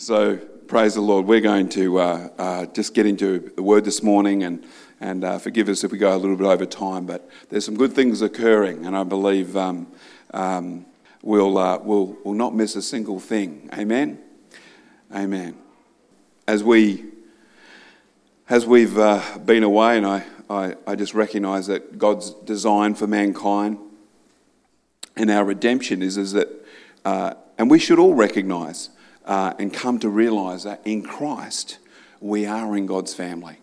So, praise the Lord. We're going to uh, uh, just get into the word this morning and, and uh, forgive us if we go a little bit over time, but there's some good things occurring, and I believe um, um, we'll, uh, we'll, we'll not miss a single thing. Amen? Amen. As, we, as we've uh, been away, and I, I, I just recognize that God's design for mankind and our redemption is, is that, uh, and we should all recognize uh, and come to realize that in Christ we are in God's family.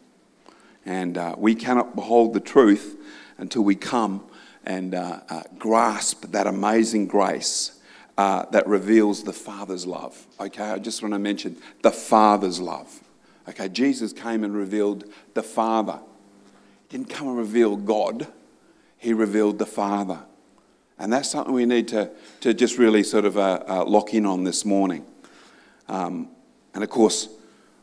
And uh, we cannot behold the truth until we come and uh, uh grasp that amazing grace uh, that reveals the Father's love. Okay, I just want to mention the Father's love. Okay, Jesus came and revealed the Father. He didn't come and reveal God, He revealed the Father. And that's something we need to, to just really sort of uh, lock in on this morning. Um, and of course,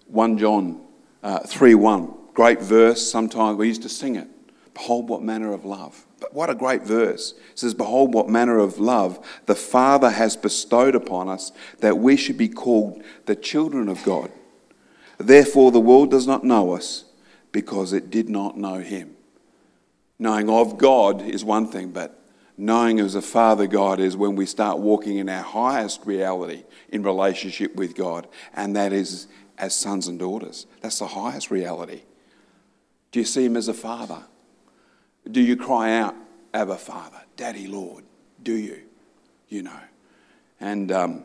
1 John uh, 3 1, great verse. Sometimes we used to sing it. Behold, what manner of love. But what a great verse. It says, Behold, what manner of love the Father has bestowed upon us that we should be called the children of God. Therefore, the world does not know us because it did not know Him. Knowing of God is one thing, but knowing as a Father God is when we start walking in our highest reality in relationship with God, and that is as sons and daughters. That's the highest reality. Do you see Him as a Father? Do you cry out, Abba, Father, Daddy, Lord? Do you? You know. And, um,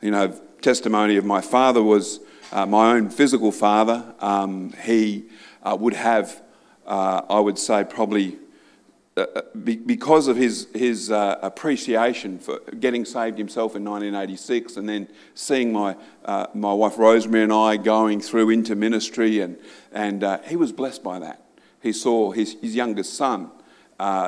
you know, testimony of my father was uh, my own physical father. Um, he uh, would have, uh, I would say, probably uh, uh, because of his, his uh, appreciation for getting saved himself in 1986 and then seeing my, uh, my wife Rosemary and I going through into ministry, and, and uh, he was blessed by that. He saw his, his youngest son,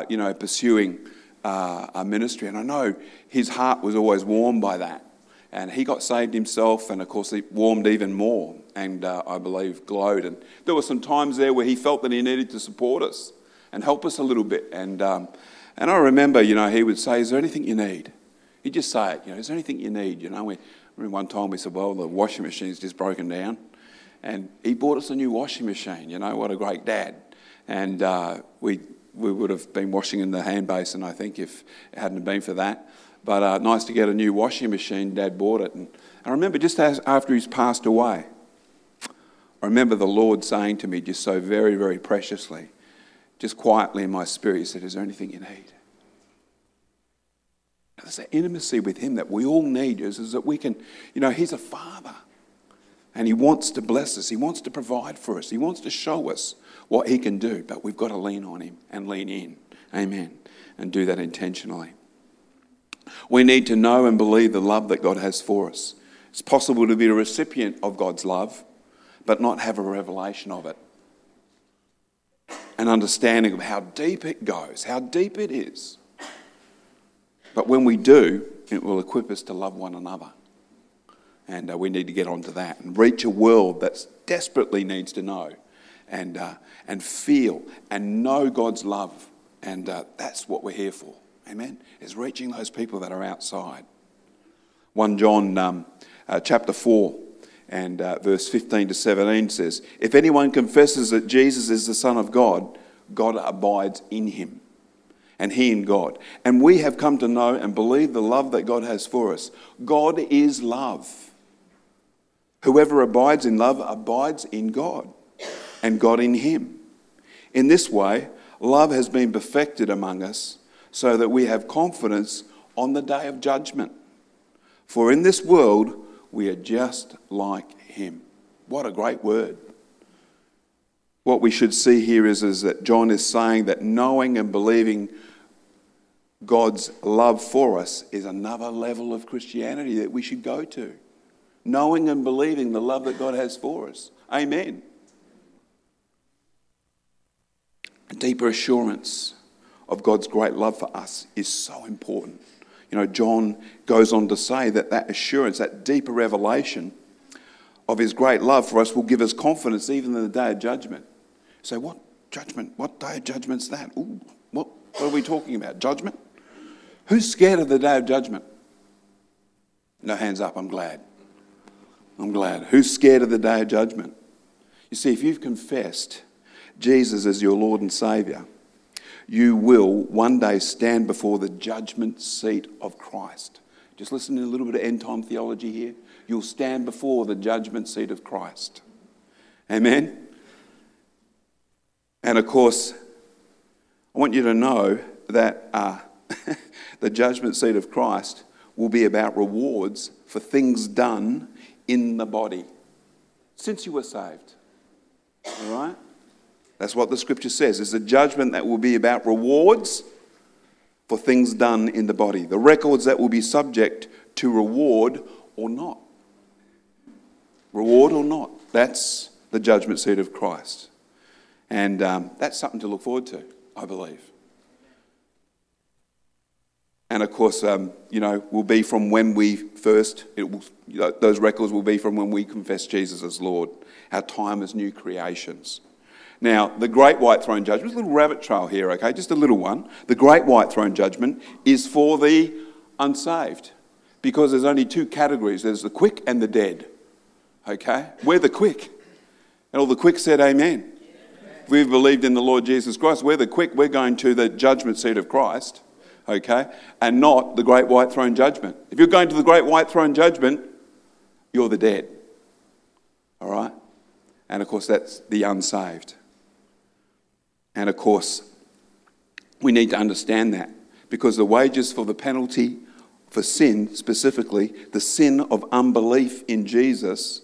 you know, pursuing a ministry, and I know his heart was always warmed by that. And he got saved himself, and of course, he warmed even more, and I believe glowed. And there were some times there where he felt that he needed to support us and help us a little bit. And, um, and I remember, you know, he would say, Is there anything you need? He'd just say it, you know, Is there anything you need? You know, we, one time we said, Well, the washing machine's just broken down. And he bought us a new washing machine, you know, what a great dad. And uh, we, we would have been washing in the hand basin, I think, if it hadn't been for that. But uh, nice to get a new washing machine. Dad bought it. And I remember just as, after he's passed away, I remember the Lord saying to me just so very, very preciously, just quietly in my spirit, he said, Is there anything you need? There's that intimacy with him that we all need is, is that we can, you know, he's a father. And he wants to bless us. He wants to provide for us. He wants to show us what he can do. But we've got to lean on him and lean in. Amen. And do that intentionally. We need to know and believe the love that God has for us. It's possible to be a recipient of God's love, but not have a revelation of it an understanding of how deep it goes, how deep it is. But when we do, it will equip us to love one another. And uh, we need to get onto that and reach a world that desperately needs to know and, uh, and feel and know God's love. And uh, that's what we're here for. Amen? Is reaching those people that are outside. 1 John um, uh, chapter 4 and uh, verse 15 to 17 says, If anyone confesses that Jesus is the Son of God, God abides in him, and he in God. And we have come to know and believe the love that God has for us. God is love. Whoever abides in love abides in God, and God in him. In this way, love has been perfected among us, so that we have confidence on the day of judgment. For in this world, we are just like him. What a great word. What we should see here is, is that John is saying that knowing and believing God's love for us is another level of Christianity that we should go to. Knowing and believing the love that God has for us. Amen. A deeper assurance of God's great love for us is so important. You know, John goes on to say that that assurance, that deeper revelation of his great love for us will give us confidence even in the day of judgment. say, what judgment? What day of judgment's that? Ooh, what, what are we talking about? Judgment? Who's scared of the day of judgment? No hands up, I'm glad. I'm glad. Who's scared of the day of judgment? You see, if you've confessed Jesus as your Lord and Saviour, you will one day stand before the judgment seat of Christ. Just listen to a little bit of end time theology here. You'll stand before the judgment seat of Christ. Amen? And of course, I want you to know that uh, the judgment seat of Christ will be about rewards for things done in the body since you were saved. All right? That's what the scripture says. It's a judgment that will be about rewards for things done in the body. The records that will be subject to reward or not. Reward or not. That's the judgment seat of Christ. And um, that's something to look forward to, I believe. And of course, um, you know, will be from when we first, will, you know, those records will be from when we confess Jesus as Lord, our time as new creations. Now, the Great White Throne Judgment, a little rabbit trail here, okay, just a little one. The Great White Throne Judgment is for the unsaved because there's only two categories there's the quick and the dead, okay? We're the quick. And all the quick said, Amen. We've believed in the Lord Jesus Christ, we're the quick, we're going to the judgment seat of Christ okay, and not the great white throne judgment. If you're going to the great white throne judgment, you're the dead. All right? And of course, that's the unsaved. And of course, we need to understand that because the wages for the penalty for sin, specifically the sin of unbelief in Jesus,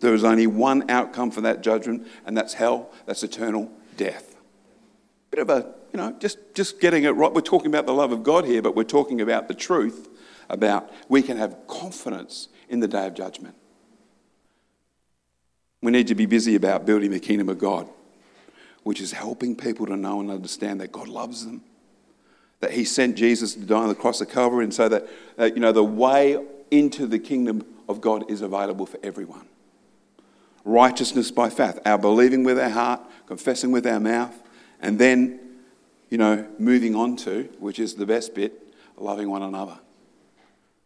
there is only one outcome for that judgment, and that's hell, that's eternal death. Bit of a you know, just, just getting it right. We're talking about the love of God here, but we're talking about the truth about we can have confidence in the day of judgment. We need to be busy about building the kingdom of God, which is helping people to know and understand that God loves them, that He sent Jesus to die on the cross of Calvary, and so that, that you know the way into the kingdom of God is available for everyone. Righteousness by faith, our believing with our heart, confessing with our mouth, and then you know, moving on to, which is the best bit, loving one another.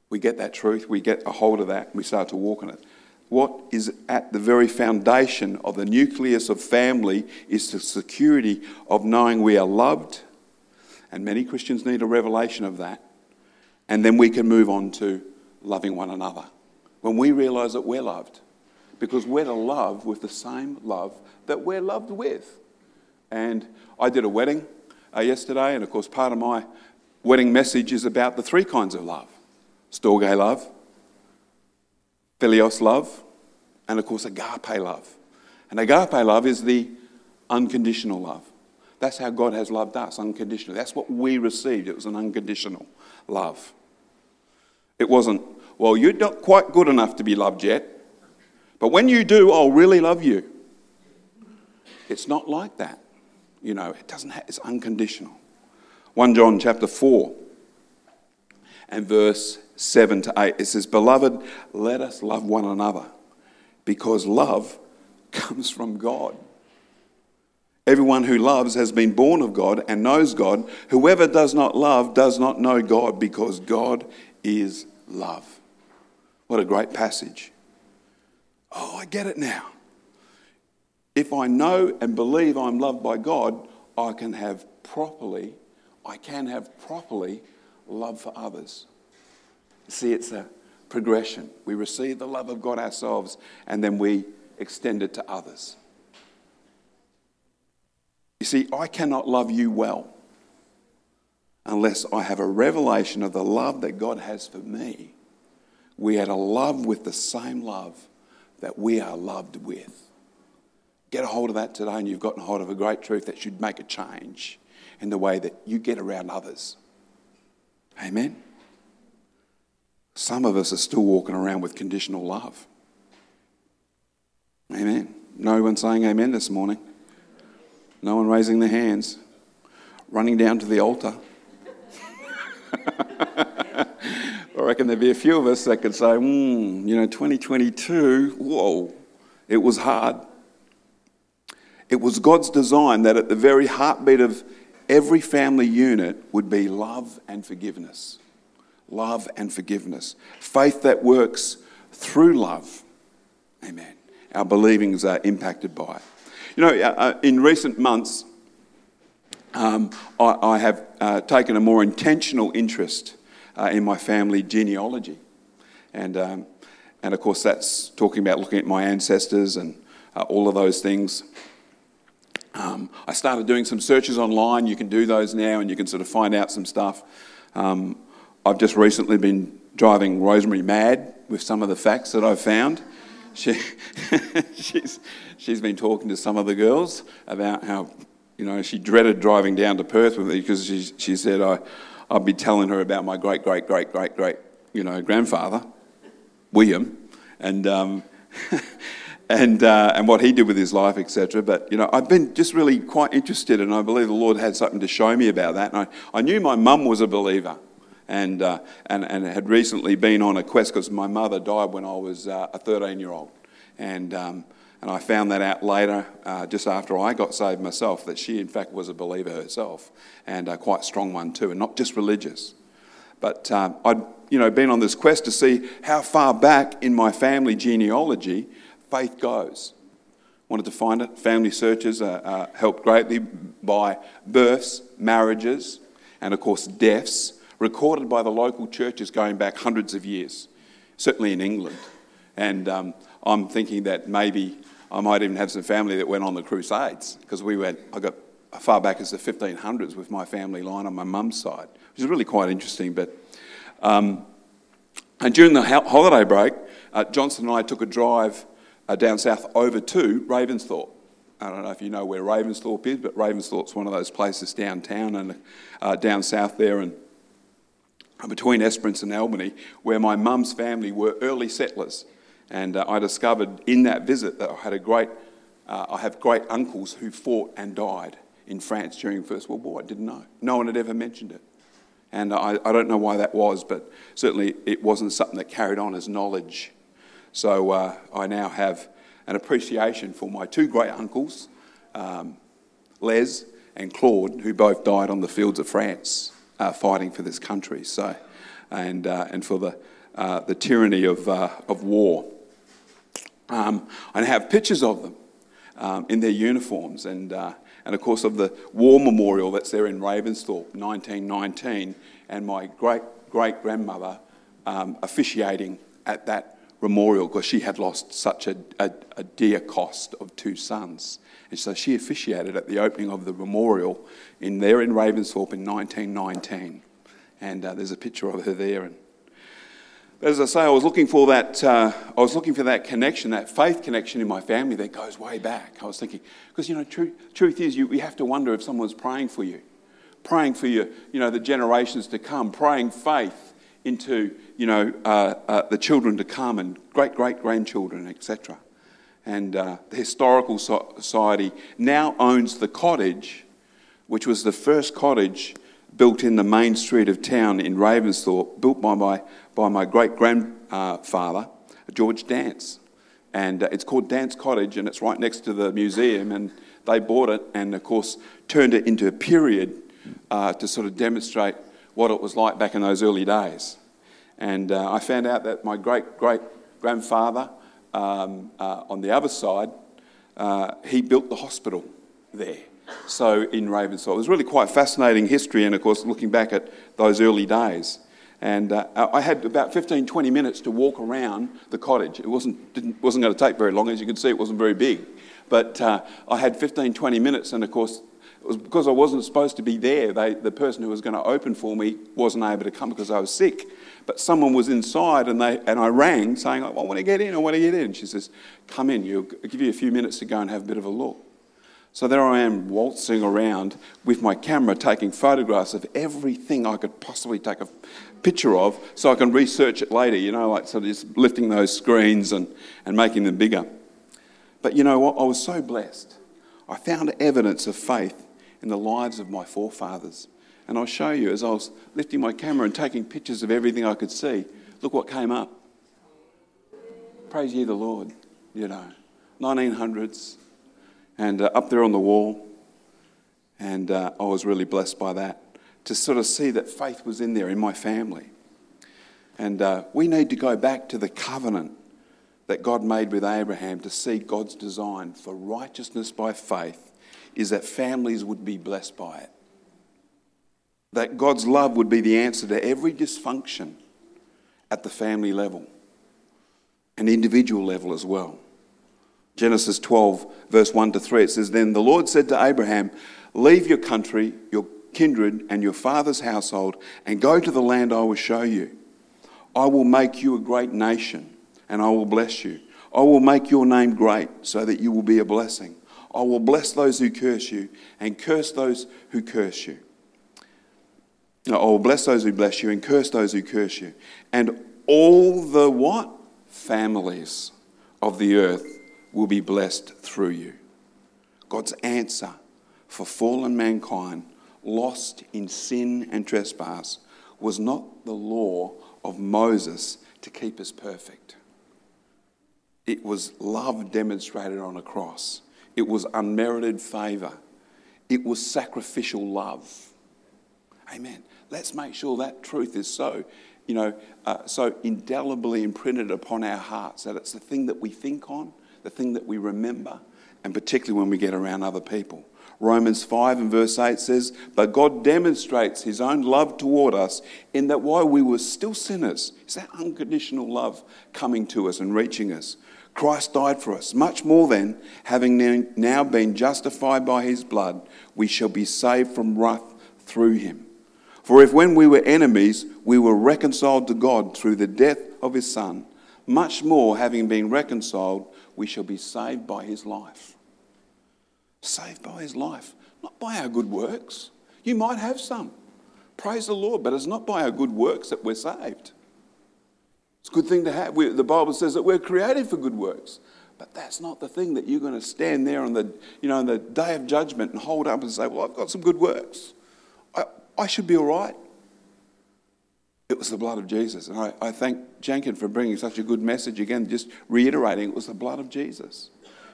We get that truth, we get a hold of that, and we start to walk in it. What is at the very foundation of the nucleus of family is the security of knowing we are loved, and many Christians need a revelation of that. And then we can move on to loving one another. When we realize that we're loved, because we're to love with the same love that we're loved with. And I did a wedding uh, yesterday, and of course, part of my wedding message is about the three kinds of love storge love, philios love, and of course, agape love. And agape love is the unconditional love. That's how God has loved us, unconditionally. That's what we received. It was an unconditional love. It wasn't, well, you're not quite good enough to be loved yet, but when you do, I'll really love you. It's not like that. You know, it doesn't have, it's unconditional. 1 John chapter 4 and verse 7 to 8, it says, Beloved, let us love one another because love comes from God. Everyone who loves has been born of God and knows God. Whoever does not love does not know God because God is love. What a great passage. Oh, I get it now. If I know and believe I'm loved by God, I can have properly, I can have properly love for others. See, it's a progression. We receive the love of God ourselves and then we extend it to others. You see, I cannot love you well unless I have a revelation of the love that God has for me. We are to love with the same love that we are loved with. Get a hold of that today, and you've gotten hold of a great truth that should make a change in the way that you get around others. Amen? Some of us are still walking around with conditional love. Amen. No one saying amen this morning. No one raising their hands, running down to the altar. I reckon there'd be a few of us that could say, mm, you know, 2022, whoa, it was hard. It was God's design that at the very heartbeat of every family unit would be love and forgiveness. Love and forgiveness. Faith that works through love. Amen. Our believings are impacted by it. You know, uh, uh, in recent months, um, I, I, have uh, taken a more intentional interest uh, in my family genealogy. And, um, and of course, that's talking about looking at my ancestors and uh, all of those things. Um, I started doing some searches online. You can do those now and you can sort of find out some stuff. Um, I've just recently been driving Rosemary mad with some of the facts that I've found. She, she's, she's been talking to some of the girls about how, you know, she dreaded driving down to Perth with me because she, she said I, I'd be telling her about my great, great, great, great, great, you know, grandfather, William, and, um, and, uh, and what he did with his life, etc. But, you know, I've been just really quite interested, and I believe the Lord had something to show me about that. And I, I knew my mum was a believer and, uh, and, and had recently been on a quest because my mother died when I was uh, a 13 year old. And, um, and I found that out later, uh, just after I got saved myself, that she, in fact, was a believer herself and a quite strong one too, and not just religious. But uh, I'd you know, been on this quest to see how far back in my family genealogy faith goes. Wanted to find it. Family searches are, helped greatly by births, marriages, and of course, deaths recorded by the local churches going back hundreds of years, certainly in England. And um, I'm thinking that maybe I might even have some family that went on the Crusades because we went, I got as far back as the 1500s with my family line on my mum's side, which is really quite interesting. But um, and during the holiday break, uh, Johnson and I took a drive uh, down south over to Ravensthorpe. I don't know if you know where Ravensthorpe is, but Ravensthorpe's one of those places downtown and uh, down south there. And between Esperance and Albany, where my mum's family were early settlers. And uh, I discovered in that visit that I had a great, uh, I have great uncles who fought and died in France during the First World War. I didn't know. No one had ever mentioned it. And I, I don't know why that was, but certainly it wasn't something that carried on as knowledge. So uh, I now have an appreciation for my two great uncles, um, Les and Claude, who both died on the fields of France uh, fighting for this country. So, and uh, and for the uh, the tyranny of uh, of war. Um, I have pictures of them um, in their uniforms, and and of course of the war memorial that's there in Ravensthorpe, 1919, and my great great grandmother um, officiating at that memorial because she had lost such a, a, a, dear cost of two sons. And so she officiated at the opening of the memorial in there in Ravensthorpe in 1919. And uh, there's a picture of her there. And as I say, I was looking for that. Uh, I was looking for that connection, that faith connection in my family that goes way back. I was thinking, because you know, truth, truth is, you, you have to wonder if someone's praying for you, praying for you, you know, the generations to come, praying faith into, you know, uh, uh the children to come and great great grandchildren, etc. And uh, the historical society now owns the cottage which was the first cottage built in the main street of town in Ravensthorpe, built by my, by my great grandfather, George Dance. And uh, it's called Dance Cottage, and it's right next to the museum. And they bought it and, of course, turned it into a period uh, to sort of demonstrate what it was like back in those early days. And uh, I found out that my great great grandfather um, uh, on the other side, uh, he built the hospital there so in Ravensthorpe. It was really quite fascinating history, and of course, looking back at those early days. And uh, I had about 15, 20 minutes to walk around the cottage. It wasn't, wasn't going to take very long. As you can see, it wasn't very big. But uh, I had 15, 20 minutes, and of course, it was because I wasn't supposed to be there. They, the person who was going to open for me wasn't able to come because I was sick. But someone was inside, and, they, and I rang saying, I want to get in, I want to get in. She says, Come in, I'll give you a few minutes to go and have a bit of a look. So there I am waltzing around with my camera taking photographs of everything I could possibly take a picture of so I can research it later, you know, like so just lifting those screens and, and making them bigger. But you know what? I was so blessed. I found evidence of faith in the lives of my forefathers. And I'll show you as I was lifting my camera and taking pictures of everything I could see. Look what came up. Praise ye the Lord, you know. 1900s, and uh, up there on the wall. And uh, I was really blessed by that to sort of see that faith was in there in my family. And uh, we need to go back to the covenant that God made with Abraham to see God's design for righteousness by faith is that families would be blessed by it. That God's love would be the answer to every dysfunction at the family level and individual level as well. Genesis 12, verse 1 to 3, it says, Then the Lord said to Abraham, Leave your country, your kindred, and your father's household, and go to the land I will show you. I will make you a great nation, and I will bless you. I will make your name great, so that you will be a blessing. I will bless those who curse you, and curse those who curse you. I will bless those who bless you, and curse those who curse you. And all the what? Families of the earth will be blessed through you. God's answer for fallen mankind lost in sin and trespass was not the law of Moses to keep us perfect. It was love demonstrated on a cross. It was unmerited favor. It was sacrificial love. Amen. Let's make sure that truth is so, you know, uh, so indelibly imprinted upon our hearts that it's the thing that we think on, the thing that we remember, and particularly when we get around other people. Romans 5 and verse 8 says, But God demonstrates his own love toward us in that while we were still sinners, is that unconditional love coming to us and reaching us? Christ died for us. Much more than, having now been justified by his blood, we shall be saved from wrath through him. For if when we were enemies, we were reconciled to God through the death of his Son, much more, having been reconciled, we shall be saved by his life. Saved by his life, not by our good works. You might have some. Praise the Lord, but it's not by our good works that we're saved. It's a good thing to have. We, the Bible says that we're created for good works. But that's not the thing that you're going to stand there on the, you know, on the day of judgment and hold up and say, Well, I've got some good works. I, I should be all right. It was the blood of Jesus. And I, I thank Jankin for bringing such a good message again, just reiterating it was the blood of Jesus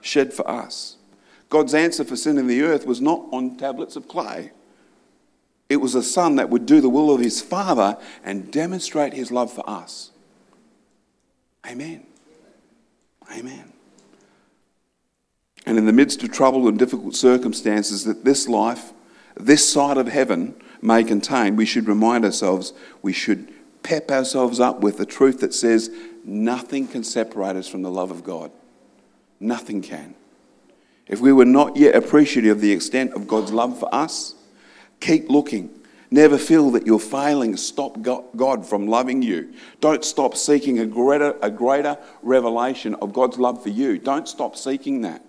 shed for us. God's answer for sin in the earth was not on tablets of clay. It was a son that would do the will of his father and demonstrate his love for us. Amen. Amen. And in the midst of trouble and difficult circumstances that this life, this side of heaven may contain, we should remind ourselves, we should pep ourselves up with the truth that says nothing can separate us from the love of God. Nothing can. If we were not yet appreciative of the extent of God's love for us, keep looking. Never feel that your failings stop God from loving you. Don't stop seeking a greater, a greater revelation of God's love for you. Don't stop seeking that.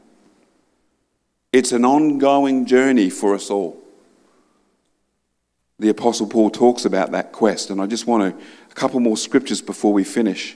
It's an ongoing journey for us all. The Apostle Paul talks about that quest, and I just want to, a couple more scriptures before we finish.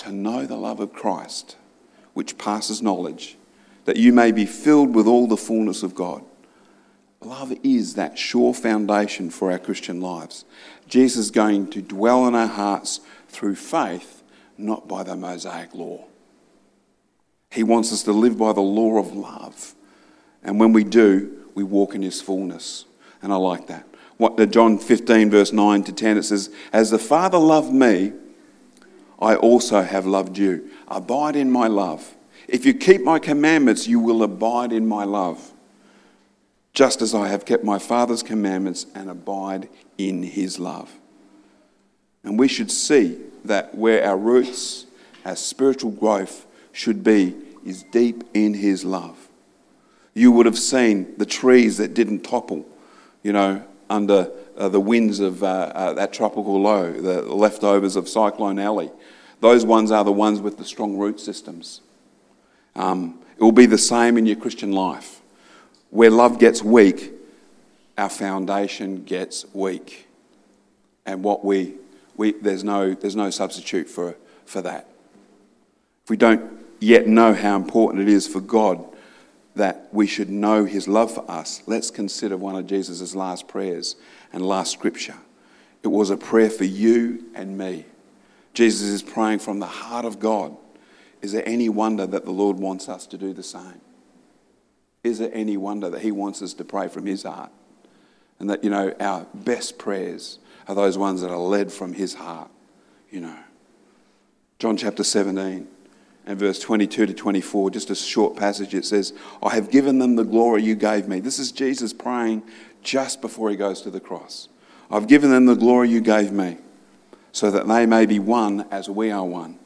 to know the love of Christ, which passes knowledge, that you may be filled with all the fullness of God. Love is that sure foundation for our Christian lives. Jesus is going to dwell in our hearts through faith, not by the Mosaic law. He wants us to live by the law of love. And when we do, we walk in his fullness. And I like that. What, John 15, verse 9 to 10, it says, As the Father loved me, I also have loved you. Abide in my love. If you keep my commandments, you will abide in my love, just as I have kept my Father's commandments and abide in his love. And we should see that where our roots, our spiritual growth should be, is deep in his love. You would have seen the trees that didn't topple, you know, under uh, the winds of uh, uh, that tropical low, the leftovers of Cyclone Ellie. Those ones are the ones with the strong root systems. Um, it will be the same in your Christian life. Where love gets weak, our foundation gets weak. And what we we, there's, no, there's no substitute for, for that. If we don't yet know how important it is for God that we should know his love for us, let's consider one of Jesus' last prayers and last scripture. It was a prayer for you and me. Jesus is praying from the heart of God. Is there any wonder that the Lord wants us to do the same? Is there any wonder that he wants us to pray from his heart? And that, you know, our best prayers are those ones that are led from his heart, you know. John chapter 17 and verse 22 to 24, just a short passage, it says, I have given them the glory you gave me. This is Jesus praying just before he goes to the cross. I've given them the glory you gave me, so that they may be one as we are one.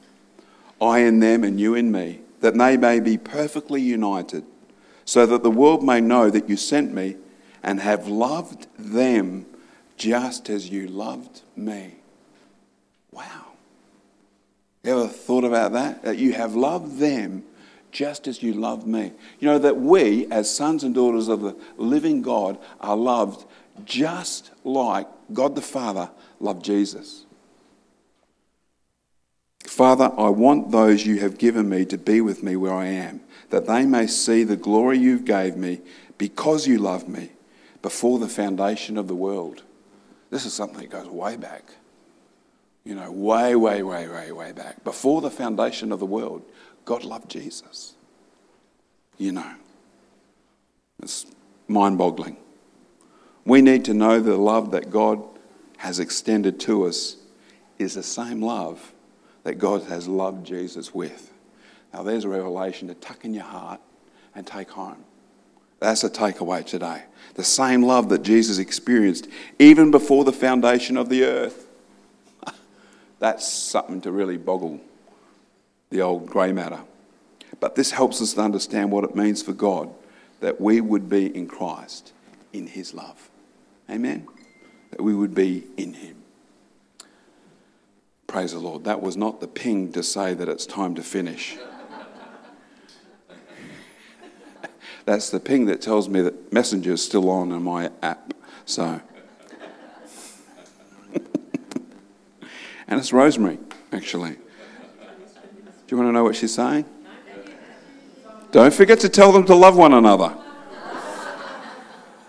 I in them and you in me, that they may be perfectly united, so that the world may know that you sent me and have loved them just as you loved me. Wow. Ever thought about that? That you have loved them just as you love me. You know, that we, as sons and daughters of the living God, are loved just like God the Father loved Jesus. Father, I want those you have given me to be with me where I am, that they may see the glory you gave me because you loved me before the foundation of the world. This is something that goes way back. You know, way, way, way, way, way back. Before the foundation of the world, God loved Jesus. You know, it's mind boggling. We need to know the love that God has extended to us is the same love that God has loved Jesus with. Now, there's a revelation to tuck in your heart and take home. That's a takeaway today. The same love that Jesus experienced even before the foundation of the earth. That's something to really boggle the old grey matter. But this helps us to understand what it means for God that we would be in Christ, in His love. Amen? That we would be in Him. Praise the Lord. That was not the ping to say that it's time to finish. That's the ping that tells me that Messenger is still on in my app. So. And it's Rosemary, actually. Do you want to know what she's saying? Don't forget to tell them to love one another.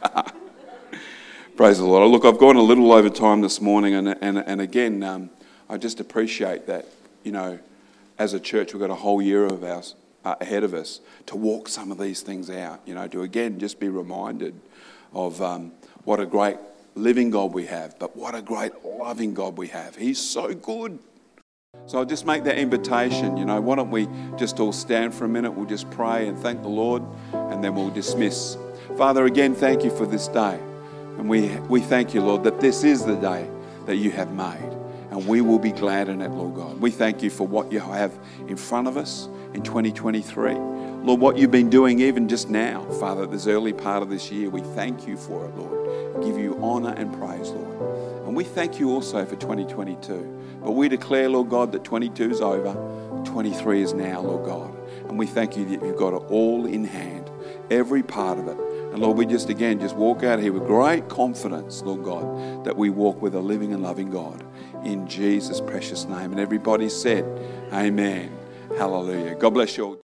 Praise the Lord. Look, I've gone a little over time this morning, and, and, and again, um, I just appreciate that, you know, as a church, we've got a whole year of ours uh, ahead of us to walk some of these things out, you know, to again just be reminded of um, what a great living God we have, but what a great loving God we have. He's so good. So I'll just make that invitation, you know, why don't we just all stand for a minute? We'll just pray and thank the Lord, and then we'll dismiss. Father, again, thank you for this day. And we, we thank you, Lord, that this is the day that you have made. And we will be glad in it, Lord God. We thank you for what you have in front of us in 2023. Lord, what you've been doing even just now, Father, this early part of this year, we thank you for it, Lord. Give you honor and praise, Lord. And we thank you also for 2022. But we declare, Lord God, that 22 is over, 23 is now, Lord God. And we thank you that you've got it all in hand, every part of it. And Lord, we just again just walk out here with great confidence, Lord God, that we walk with a living and loving God in Jesus' precious name. And everybody said, Amen. Hallelujah. God bless you all.